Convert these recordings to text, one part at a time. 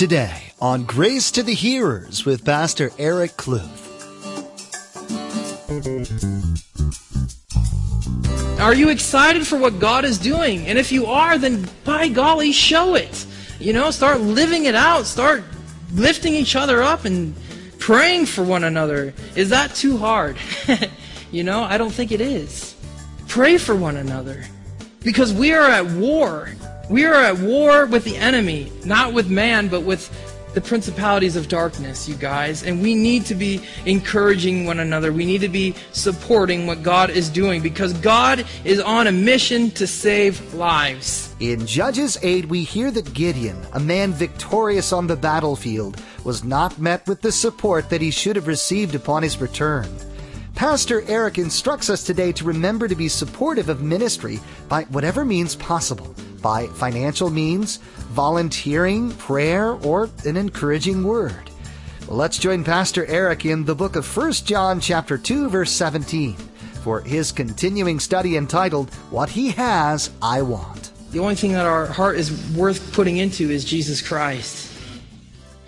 Today on Grace to the Hearers with Pastor Eric Kluth. Are you excited for what God is doing? And if you are, then by golly, show it. You know, start living it out. Start lifting each other up and praying for one another. Is that too hard? you know, I don't think it is. Pray for one another. Because we are at war. We are at war with the enemy, not with man, but with the principalities of darkness, you guys. And we need to be encouraging one another. We need to be supporting what God is doing because God is on a mission to save lives. In Judges 8, we hear that Gideon, a man victorious on the battlefield, was not met with the support that he should have received upon his return. Pastor Eric instructs us today to remember to be supportive of ministry by whatever means possible by financial means, volunteering, prayer, or an encouraging word. Well, let's join Pastor Eric in the book of 1 John chapter 2 verse 17 for his continuing study entitled What He Has I Want. The only thing that our heart is worth putting into is Jesus Christ.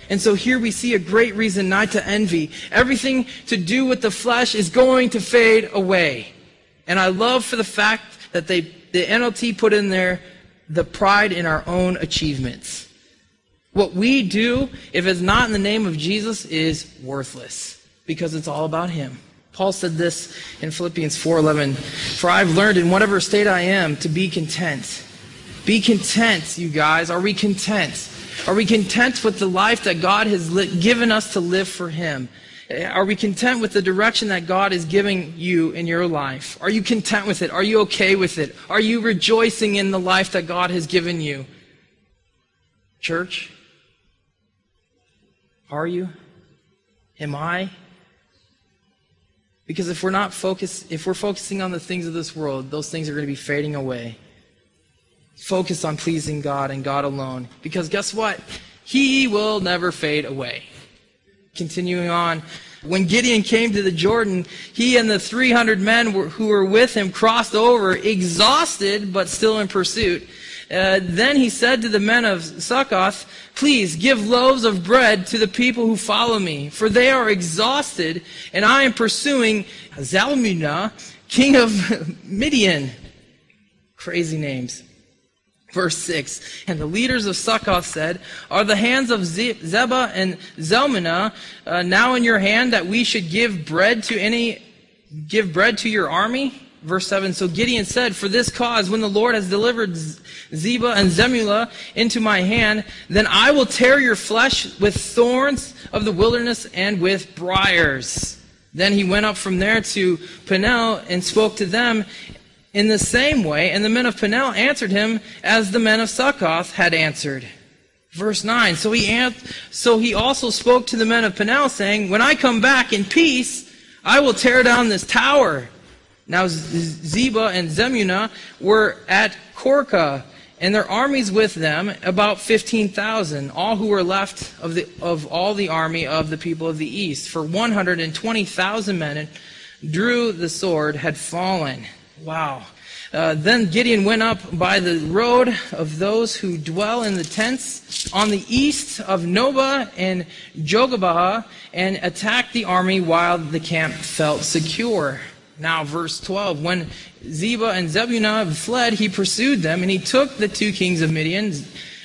And so here we see a great reason not to envy. Everything to do with the flesh is going to fade away. And I love for the fact that they, the NLT put in there the pride in our own achievements. What we do, if it's not in the name of Jesus, is worthless because it's all about Him. Paul said this in Philippians 4:11, "For I've learned in whatever state I am to be content." Be content, you guys. Are we content? Are we content with the life that God has given us to live for Him? Uh, are we content with the direction that God is giving you in your life? Are you content with it? Are you okay with it? Are you rejoicing in the life that God has given you? Church? Are you? Am I? Because if we're not focused, if we're focusing on the things of this world, those things are going to be fading away. Focus on pleasing God and God alone. Because guess what? He will never fade away. Continuing on, when Gideon came to the Jordan, he and the 300 men who were with him crossed over, exhausted but still in pursuit. Uh, then he said to the men of Succoth, Please give loaves of bread to the people who follow me, for they are exhausted, and I am pursuing Zalmunna, king of Midian. Crazy names. Verse 6 And the leaders of Succoth said, Are the hands of Zebah and Zalmunna uh, now in your hand that we should give bread to any, give bread to your army? Verse 7 So Gideon said, For this cause, when the Lord has delivered Zebah and Zemullah into my hand, then I will tear your flesh with thorns of the wilderness and with briars. Then he went up from there to Peniel and spoke to them in the same way, and the men of Peniel answered him as the men of Succoth had answered. Verse 9, so he, so he also spoke to the men of Peniel, saying, When I come back in peace, I will tear down this tower. Now Zebah and Zemuna were at Karkor, and their armies with them, about 15,000, all who were left of, the, of all the army of the people of the east. For 120,000 men drew the sword had fallen. Wow. Uh, then Gideon went up by the road of those who dwell in the tents on the east of Nobah and Jogabah and attacked the army while the camp felt secure. Now, verse 12. When Zebah and Zebulun fled, he pursued them, and he took the two kings of Midian,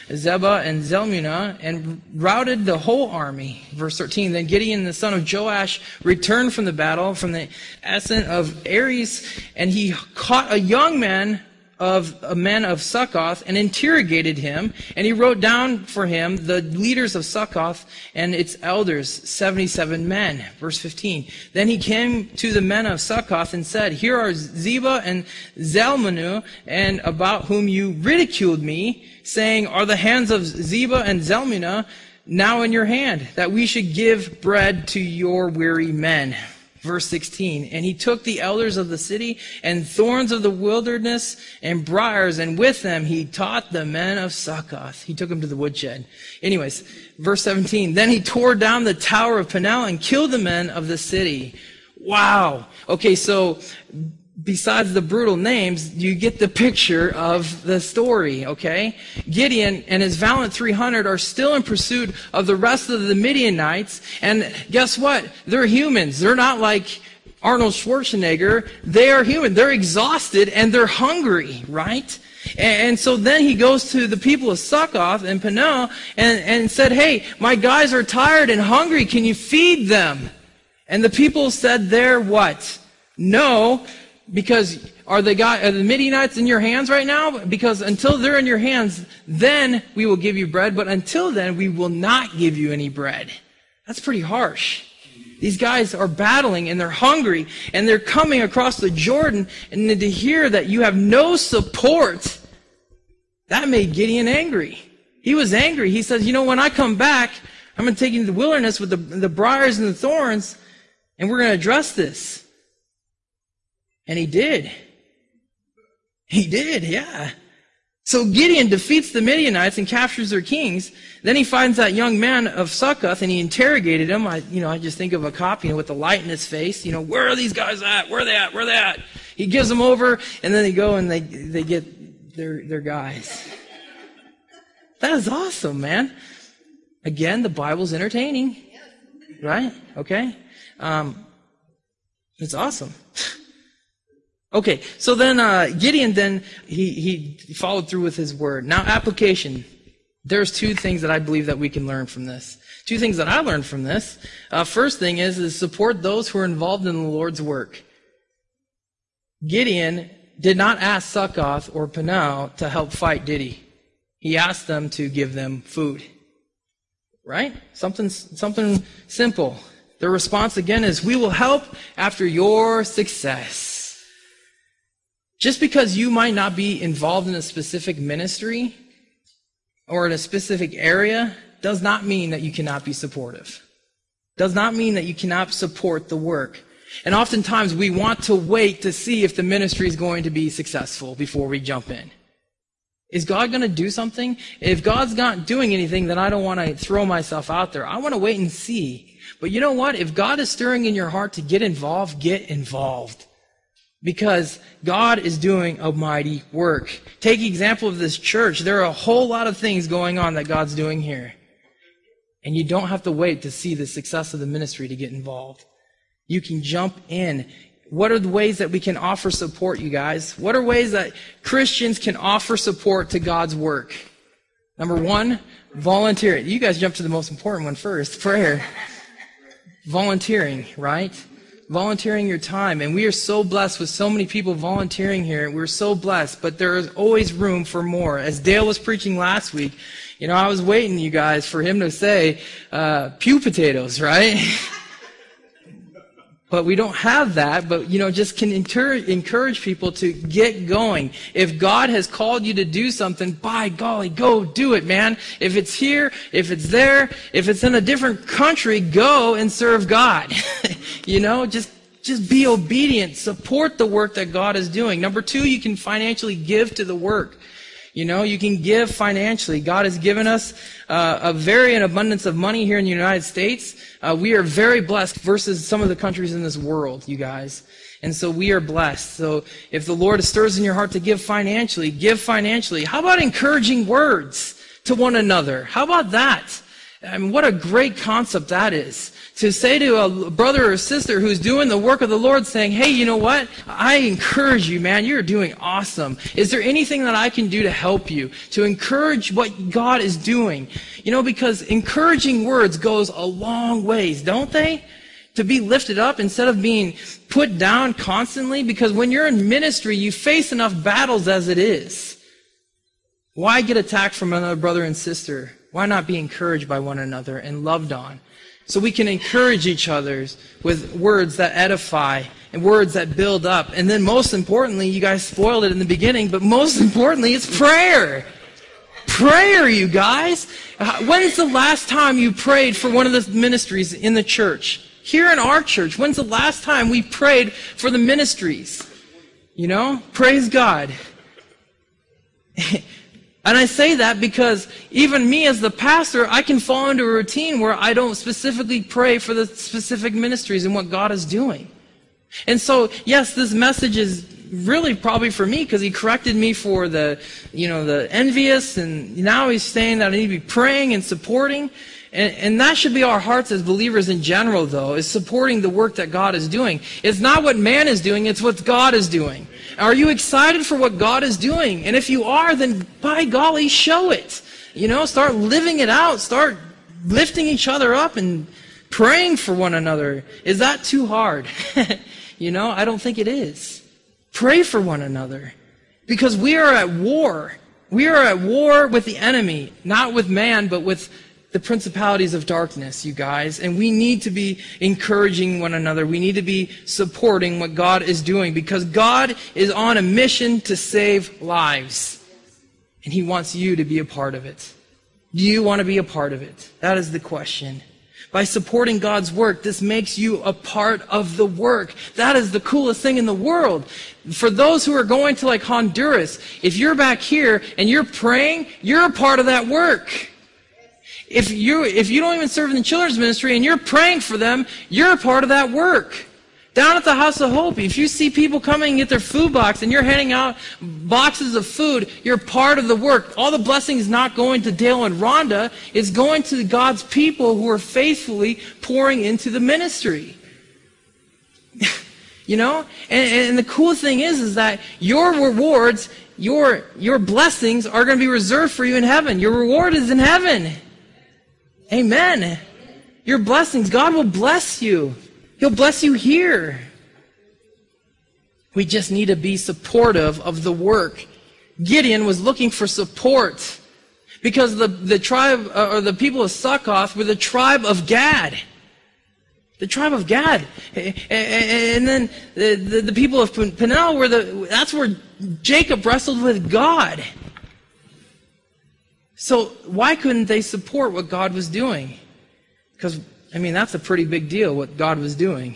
Zebah and Zalmunna and routed the whole army. Verse 13, then Gideon the son of Joash returned from the battle from the ascent of Heres and he caught a young man of a men of Succoth and interrogated him, and he wrote down for him the leaders of Succoth and its elders, 77 men. Verse 15. Then he came to the men of Succoth and said, Here are Zebah and Zalmanu, and about whom you ridiculed me, saying, Are the hands of Zebah and Zalmunna now in your hand, that we should give bread to your weary men? Verse 16, and he took the elders of the city and thorns of the wilderness and briars, and with them he taught the men of Succoth. He took them to the woodshed. Anyways, verse 17, then he tore down the tower of Peniel and killed the men of the city. Wow. Okay, so besides the brutal names, you get the picture of the story, okay? Gideon and his valiant 300 are still in pursuit of the rest of the Midianites. And guess what? They're humans. They're not like Arnold Schwarzenegger. They are human. They're exhausted and they're hungry, right? And, so then he goes to the people of Succoth and Penuel and, and said, Hey, my guys are tired and hungry. Can you feed them? And the people said, They're what? No, because are the guy, are the Midianites in your hands right now? Because until they're in your hands, then we will give you bread. But until then, we will not give you any bread. That's pretty harsh. These guys are battling and they're hungry and they're coming across the Jordan and to hear that you have no support, that made Gideon angry. He was angry. He says, you know, when I come back, I'm going to take you to the wilderness with the, the briars and the thorns and we're going to address this. And he did. He did, yeah. So Gideon defeats the Midianites and captures their kings. Then he finds that young man of Succoth and he interrogated him. I, you know, I just think of a cop, you know, with the light in his face. You know, where are these guys at? Where are they at? Where are they at? He gives them over and then they go and they, they get their, their guys. That is awesome, man. Again, the Bible's entertaining. Right? Okay? Um, it's awesome. Okay, so then uh, Gideon then he he followed through with his word. Now application. There's two things that I believe that we can learn from this. Two things that I learned from this. Uh, first thing is is support those who are involved in the Lord's work. Gideon did not ask Succoth or Penuel to help fight, did he? He asked them to give them food. Right? Something something simple. Their response again is, "We will help after your success." Just because you might not be involved in a specific ministry or in a specific area does not mean that you cannot be supportive. Does not mean that you cannot support the work. And oftentimes we want to wait to see if the ministry is going to be successful before we jump in. Is God going to do something? If God's not doing anything, then I don't want to throw myself out there. I want to wait and see. But you know what? If God is stirring in your heart to get involved, get involved because God is doing a mighty work. Take example of this church. There are a whole lot of things going on that God's doing here. And you don't have to wait to see the success of the ministry to get involved. You can jump in. What are the ways that we can offer support, you guys? What are ways that Christians can offer support to God's work? Number one, volunteering. You guys jump to the most important one first, prayer. Volunteering, right? Volunteering your time. And we are so blessed with so many people volunteering here. We're so blessed, but there is always room for more. As Dale was preaching last week, you know, I was waiting, you guys, for him to say, uh, pew potatoes, right? But we don't have that, but you know, just can encourage people to get going. If God has called you to do something, by golly, go do it, man. If it's here, if it's there, if it's in a different country, go and serve God. you know, just just be obedient. Support the work that God is doing. Number two, you can financially give to the work. You know, you can give financially. God has given us uh, a very an abundance of money here in the United States. Uh, we are very blessed versus some of the countries in this world, you guys. And so we are blessed. So if the Lord stirs in your heart to give financially, give financially. How about encouraging words to one another? How about that? I mean, what a great concept that is to say to a brother or sister who's doing the work of the Lord, saying, Hey, you know what? I encourage you, man. You're doing awesome. Is there anything that I can do to help you? To encourage what God is doing? You know, because encouraging words goes a long ways, don't they? To be lifted up instead of being put down constantly, because when you're in ministry, you face enough battles as it is. Why get attacked from another brother and sister? Why not be encouraged by one another and loved on? So we can encourage each other with words that edify and words that build up. And then most importantly, you guys spoiled it in the beginning, but most importantly, it's prayer. Prayer, you guys. Uh, when's the last time you prayed for one of the ministries in the church? Here in our church, when's the last time we prayed for the ministries? You know, praise God. And I say that because even me as the pastor, I can fall into a routine where I don't specifically pray for the specific ministries and what God is doing. And so, yes, this message is really probably for me because he corrected me for the, you know, the envious, and now he's saying that I need to be praying and supporting. And, and, that should be our hearts as believers in general, though, is supporting the work that God is doing. It's not what man is doing, it's what God is doing. Are you excited for what God is doing? And if you are, then by golly, show it. You know, start living it out. Start lifting each other up and praying for one another. Is that too hard? you know, I don't think it is. Pray for one another. Because we are at war. We are at war with the enemy, not with man, but with the principalities of darkness, you guys. And we need to be encouraging one another. We need to be supporting what God is doing because God is on a mission to save lives. And He wants you to be a part of it. Do you want to be a part of it? That is the question. By supporting God's work, this makes you a part of the work. That is the coolest thing in the world. For those who are going to like Honduras, if you're back here and you're praying, you're a part of that work. If you, if you don't even serve in the children's ministry and you're praying for them, you're a part of that work. Down at the House of Hope, if you see people coming and get their food box and you're handing out boxes of food, you're part of the work. All the blessing is not going to Dale and Rhonda, it's going to God's people who are faithfully pouring into the ministry. you know? And, and the cool thing is, is that your rewards, your, your blessings are going to be reserved for you in heaven. Your reward is in heaven. Amen. Your blessings, God will bless you. He'll bless you here. We just need to be supportive of the work. Gideon was looking for support because the, the tribe, uh, or the people of Succoth were the tribe of Gad. The tribe of Gad. And then the, the, the people of Peniel were the, that's where Jacob wrestled with God. So why couldn't they support what God was doing? Because, I mean, that's a pretty big deal, what God was doing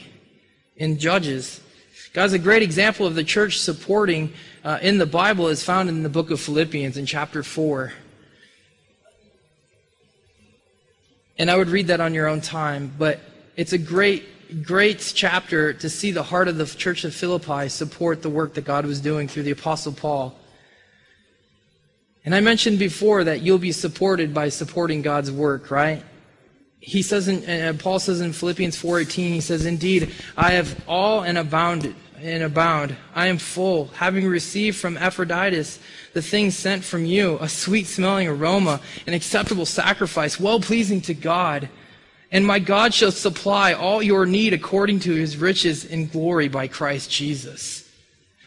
in Judges. God's a great example of the church supporting uh, in the Bible is found in the book of Philippians in chapter 4. And I would read that on your own time, but it's a great, great chapter to see the heart of the church of Philippi support the work that God was doing through the Apostle Paul. And I mentioned before that you'll be supported by supporting God's work, right? He says, in, Paul says in Philippians 4.18, he says, Indeed, I have all and abound, and abound. I am full, having received from Epaphroditus the things sent from you, a sweet-smelling aroma, an acceptable sacrifice, well-pleasing to God. And my God shall supply all your need according to his riches in glory by Christ Jesus.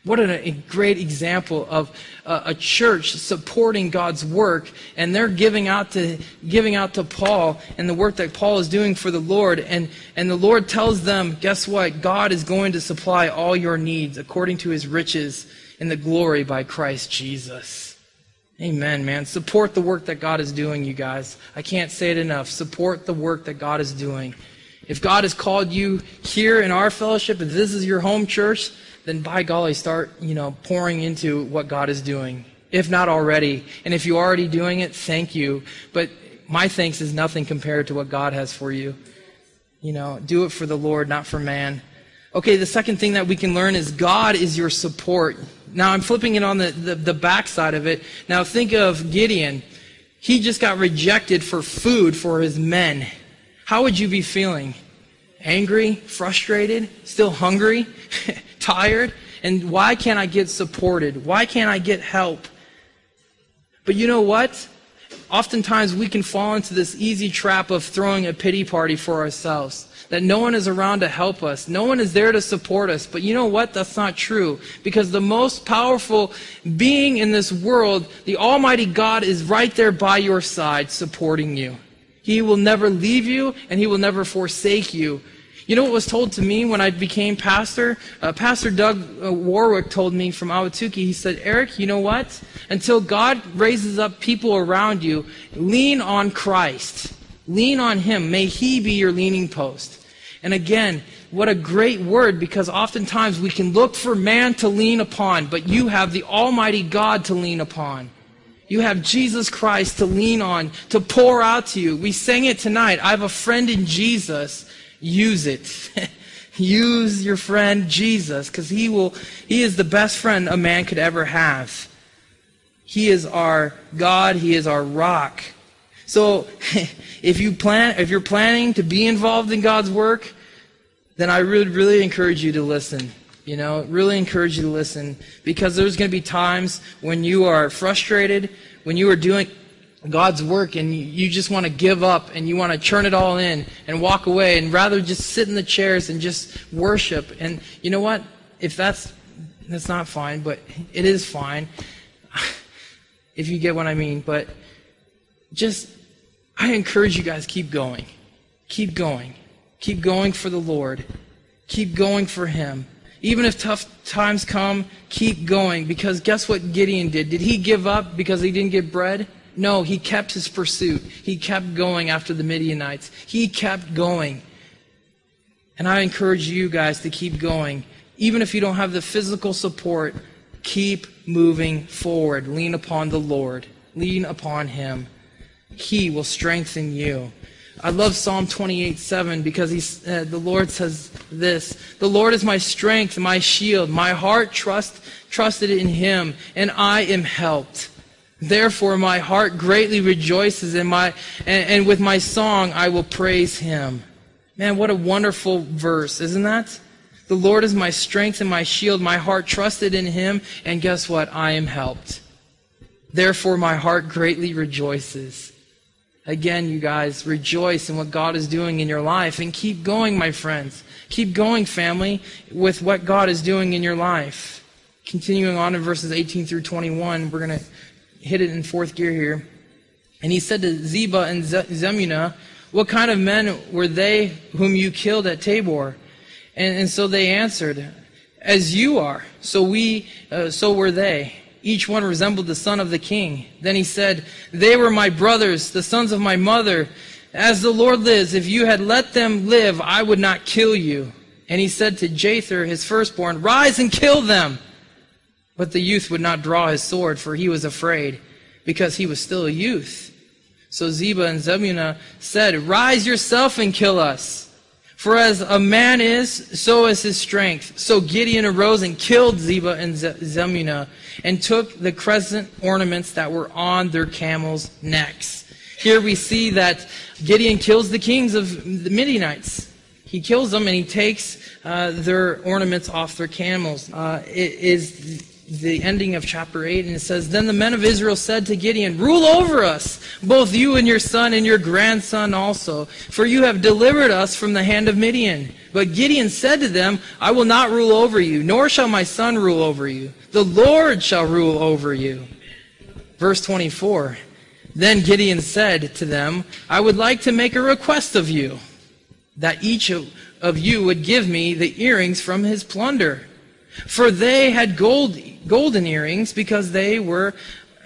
What a, great example of a church supporting God's work, and they're giving out to giving out to Paul and the work that Paul is doing for the Lord. And and the Lord tells them, guess what? God is going to supply all your needs according to His riches in the glory by Christ Jesus. Amen, man. Support the work that God is doing, you guys. I can't say it enough. Support the work that God is doing. If God has called you here in our fellowship, if this is your home church, then by golly, start, you know, pouring into what God is doing, if not already. And if you're already doing it, thank you. But my thanks is nothing compared to what God has for you. You know, do it for the Lord, not for man. Okay, the second thing that we can learn is God is your support. Now I'm flipping it on the, the, the back side of it. Now think of Gideon. He just got rejected for food for his men. How would you be feeling? Angry? Frustrated? Still hungry? tired? And why can't I get supported? Why can't I get help? But you know what? Oftentimes we can fall into this easy trap of throwing a pity party for ourselves. That no one is around to help us. No one is there to support us. But you know what? That's not true. Because the most powerful being in this world, the Almighty God, is right there by your side supporting you. He will never leave you and He will never forsake you. You know what was told to me when I became pastor? Uh, pastor Doug uh, Warwick told me from Ahwatukee, he said, Eric, you know what? Until God raises up people around you, lean on Christ. Lean on Him. May He be your leaning post. And again, what a great word because oftentimes we can look for man to lean upon, but you have the Almighty God to lean upon. You have Jesus Christ to lean on, to pour out to you. We sang it tonight. I have a friend in Jesus use it. Use your friend Jesus because he will he is the best friend a man could ever have. He is our God, he is our rock. So if you plan if you're planning to be involved in God's work, then I would really encourage you to listen. You know, really encourage you to listen because there's going to be times when you are frustrated, when you are doing God's work and you just want to give up and you want to turn it all in and walk away and rather just sit in the chairs and just worship. And you know what? If that's that's not fine, but it is fine. if you get what I mean, but just I encourage you guys keep going. Keep going. Keep going for the Lord. Keep going for him. Even if tough times come, keep going because guess what Gideon did? Did he give up because he didn't get bread? No, he kept his pursuit. He kept going after the Midianites. He kept going. And I encourage you guys to keep going. Even if you don't have the physical support, keep moving forward. Lean upon the Lord. Lean upon him. He will strengthen you. I love Psalm 28 7 because uh, the Lord says this The Lord is my strength, my shield. My heart trust, trusted in him, and I am helped. Therefore, my heart greatly rejoices, and, my, and, and with my song I will praise him. Man, what a wonderful verse, isn't that? The Lord is my strength and my shield. My heart trusted in him, and guess what? I am helped. Therefore, my heart greatly rejoices. Again, you guys, rejoice in what God is doing in your life and keep going, my friends. Keep going, family, with what God is doing in your life. Continuing on in verses 18 through 21, we're going to hit it in fourth gear here. And he said to Zebah and Zalmunna, What kind of men were they whom you killed at Tabor? And, and so they answered, As you are, so we, uh, so were they. Each one resembled the son of the king. Then he said, They were my brothers, the sons of my mother. As the Lord lives, if you had let them live, I would not kill you. And he said to Jether, his firstborn, Rise and kill them. But the youth would not draw his sword, for he was afraid, because he was still a youth. So Zebah and Zalmunna said, Rise yourself and kill us. For as a man is, so is his strength. So Gideon arose and killed Zebah and Zalmunna, and took the crescent ornaments that were on their camels' necks. Here we see that Gideon kills the kings of the Midianites. He kills them and he takes uh, their ornaments off their camels. Uh, it is the ending of chapter 8, and it says, Then the men of Israel said to Gideon, Rule over us, both you and your son and your grandson also, for you have delivered us from the hand of Midian. But Gideon said to them, I will not rule over you, nor shall my son rule over you. The Lord shall rule over you. Verse 24. Then Gideon said to them, I would like to make a request of you, that each of you would give me the earrings from his plunder. For they had gold, golden earrings because they were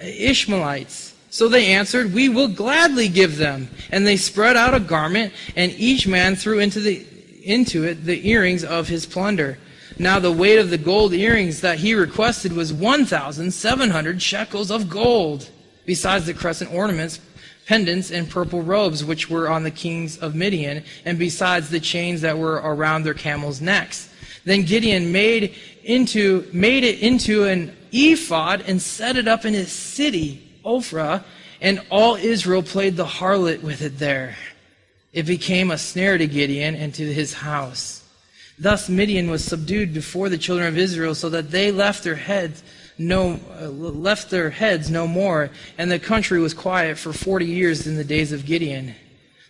Ishmaelites. So they answered, We will gladly give them. And they spread out a garment, and each man threw into, the, into it the earrings of his plunder. Now the weight of the gold earrings that he requested was 1,700 shekels of gold, besides the crescent ornaments, pendants, and purple robes which were on the kings of Midian, and besides the chains that were around their camels' necks. Then Gideon made into, made it into an ephod and set it up in his city, Ophrah, and all Israel played the harlot with it there. It became a snare to Gideon and to his house. Thus Midian was subdued before the children of Israel, so that they left their heads no uh, left their heads no more, and the country was quiet for forty years in the days of Gideon.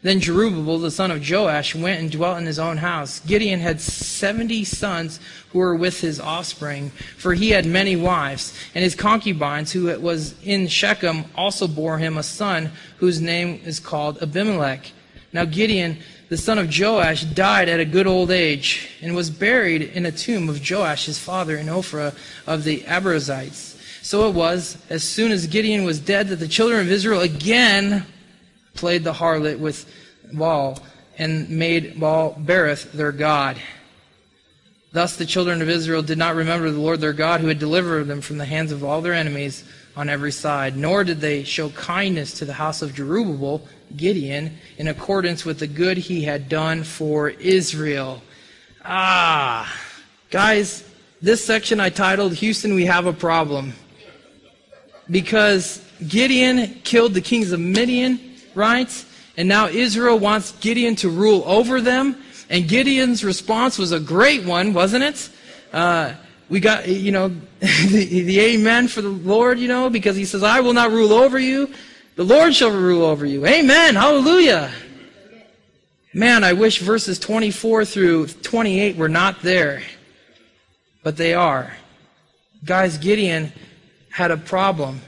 Then Jerubbaal, the son of Joash, went and dwelt in his own house. Gideon had seventy sons who were with his offspring, for he had many wives. And his concubines, who was in Shechem, also bore him a son whose name is called Abimelech. Now Gideon, the son of Joash, died at a good old age, and was buried in a tomb of Joash his father in Ophrah of the Abiezrites. So it was, as soon as Gideon was dead, that the children of Israel again played the harlot with Baal and made Baal Berith their God. Thus the children of Israel did not remember the Lord their God who had delivered them from the hands of all their enemies on every side, nor did they show kindness to the house of Jerubbaal, Gideon, in accordance with the good he had done for Israel. Ah, guys, this section I titled Houston, We Have a Problem. Because Gideon killed the kings of Midian, right? And now Israel wants Gideon to rule over them. And Gideon's response was a great one, wasn't it? Uh, we got, you know, the, the amen for the Lord, you know, because he says, I will not rule over you. The Lord shall rule over you. Amen. Hallelujah. Man, I wish verses 24 through 28 were not there, but they are. Guys, Gideon had a problem.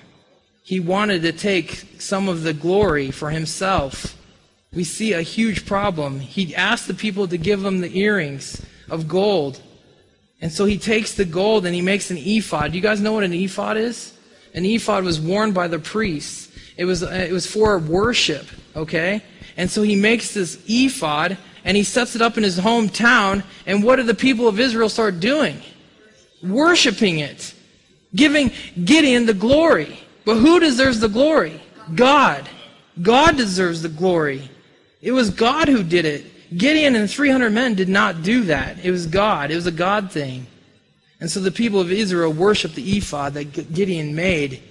He wanted to take some of the glory for himself. We see a huge problem. He asked the people to give him the earrings of gold. And so he takes the gold and he makes an ephod. Do you guys know what an ephod is? An ephod was worn by the priests. It was, uh, it was for worship, okay? And so he makes this ephod and he sets it up in his hometown. And what do the people of Israel start doing? Worshipping it. Giving Gideon the glory. But who deserves the glory? God. God deserves the glory. It was God who did it. Gideon and 300 men did not do that. It was God. It was a God thing. And so the people of Israel worshiped the ephod that Gideon made.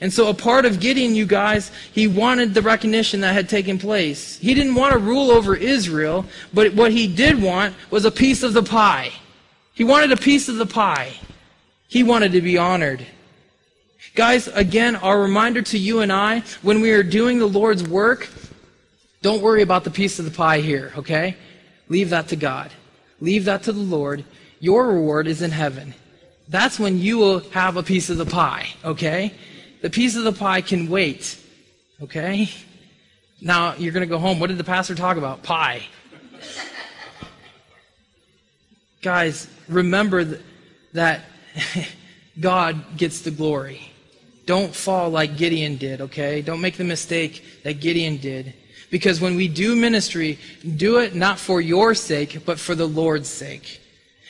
And so a part of Gideon, you guys, he wanted the recognition that had taken place. He didn't want to rule over Israel, but what he did want was a piece of the pie. He wanted a piece of the pie. He wanted to be honored. Guys, again, our reminder to you and I, when we are doing the Lord's work, don't worry about the piece of the pie here, okay? Leave that to God. Leave that to the Lord. Your reward is in heaven. That's when you will have a piece of the pie, okay? The piece of the pie can wait, okay? Now, you're going to go home. What did the pastor talk about? Pie. Guys, remember that God gets the glory. Don't fall like Gideon did, okay? Don't make the mistake that Gideon did. Because when we do ministry, do it not for your sake, but for the Lord's sake.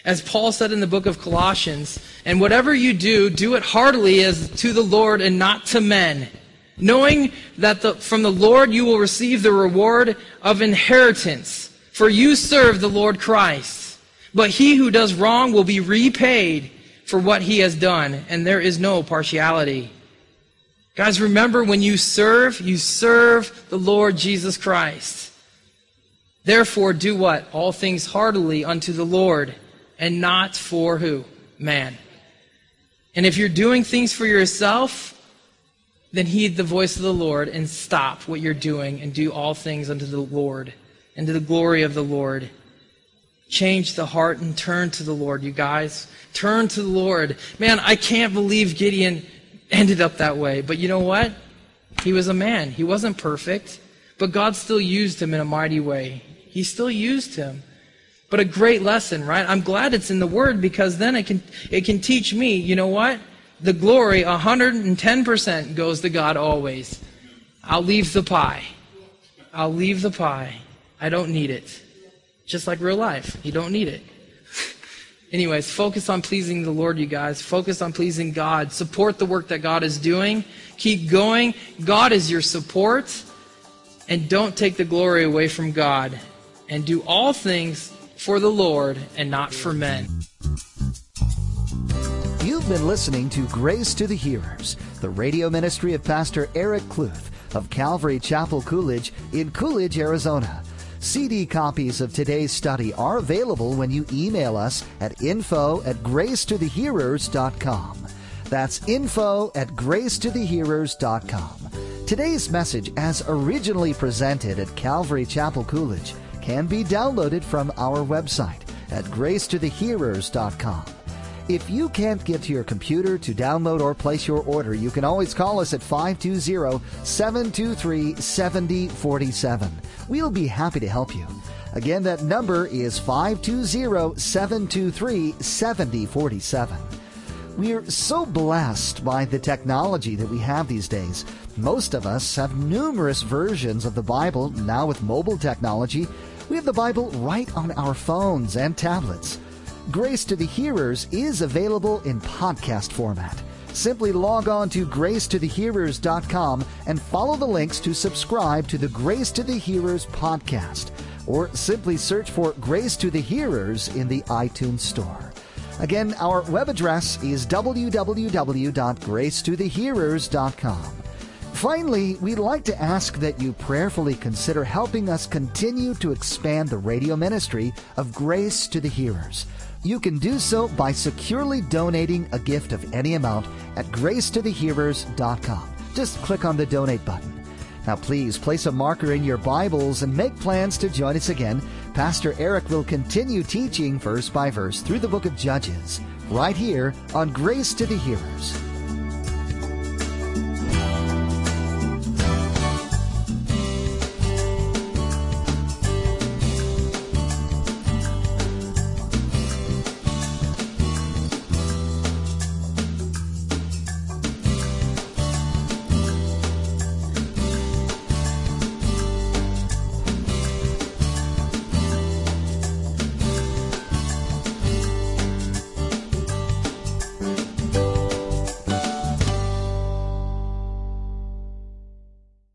As Paul said in the book of Colossians, and whatever you do, do it heartily as to the Lord and not to men, knowing that the, from the Lord you will receive the reward of inheritance, for you serve the Lord Christ. But he who does wrong will be repaid for what he has done, and there is no partiality. Guys, remember when you serve, you serve the Lord Jesus Christ. Therefore, do what? All things heartily unto the Lord, and not for who? Man. And if you're doing things for yourself, then heed the voice of the Lord and stop what you're doing and do all things unto the Lord and to the glory of the Lord. Change the heart and turn to the Lord, you guys. Turn to the Lord. Man, I can't believe Gideon ended up that way. But you know what? He was a man. He wasn't perfect. But God still used him in a mighty way. He still used him. But a great lesson, right? I'm glad it's in the Word because then it can, it can teach me, you know what? The glory, 110% goes to God always. I'll leave the pie. I'll leave the pie. I don't need it. Just like real life. You don't need it. Anyways, focus on pleasing the Lord, you guys. Focus on pleasing God. Support the work that God is doing. Keep going. God is your support. And don't take the glory away from God. And do all things for the Lord and not for men. You've been listening to Grace to the Hearers, the radio ministry of Pastor Eric Kluth of Calvary Chapel Coolidge in Coolidge, Arizona. CD copies of today's study are available when you email us at info at gracetothehearers.com. That's info at gracetothehearers.com. Today's message, as originally presented at Calvary Chapel Coolidge, can be downloaded from our website at gracetothehearers.com. If you can't get to your computer to download or place your order, you can always call us at 520 723 7047. We'll be happy to help you. Again, that number is 520 723 7047. We're so blessed by the technology that we have these days. Most of us have numerous versions of the Bible now with mobile technology. We have the Bible right on our phones and tablets. Grace to the Hearers is available in podcast format. Simply log on to gracetothehearers.com and follow the links to subscribe to the Grace to the Hearers podcast. or simply search for Grace to the Hearers in the iTunes Store. Again, our web address is www.gracetothehearers.com. Finally, we'd like to ask that you prayerfully consider helping us continue to expand the radio ministry of Grace to the Hearers. You can do so by securely donating a gift of any amount at gracetothehearers.com. Just click on the donate button. Now, please place a marker in your Bibles and make plans to join us again. Pastor Eric will continue teaching verse by verse through the book of Judges, right here on Grace to the Hearers.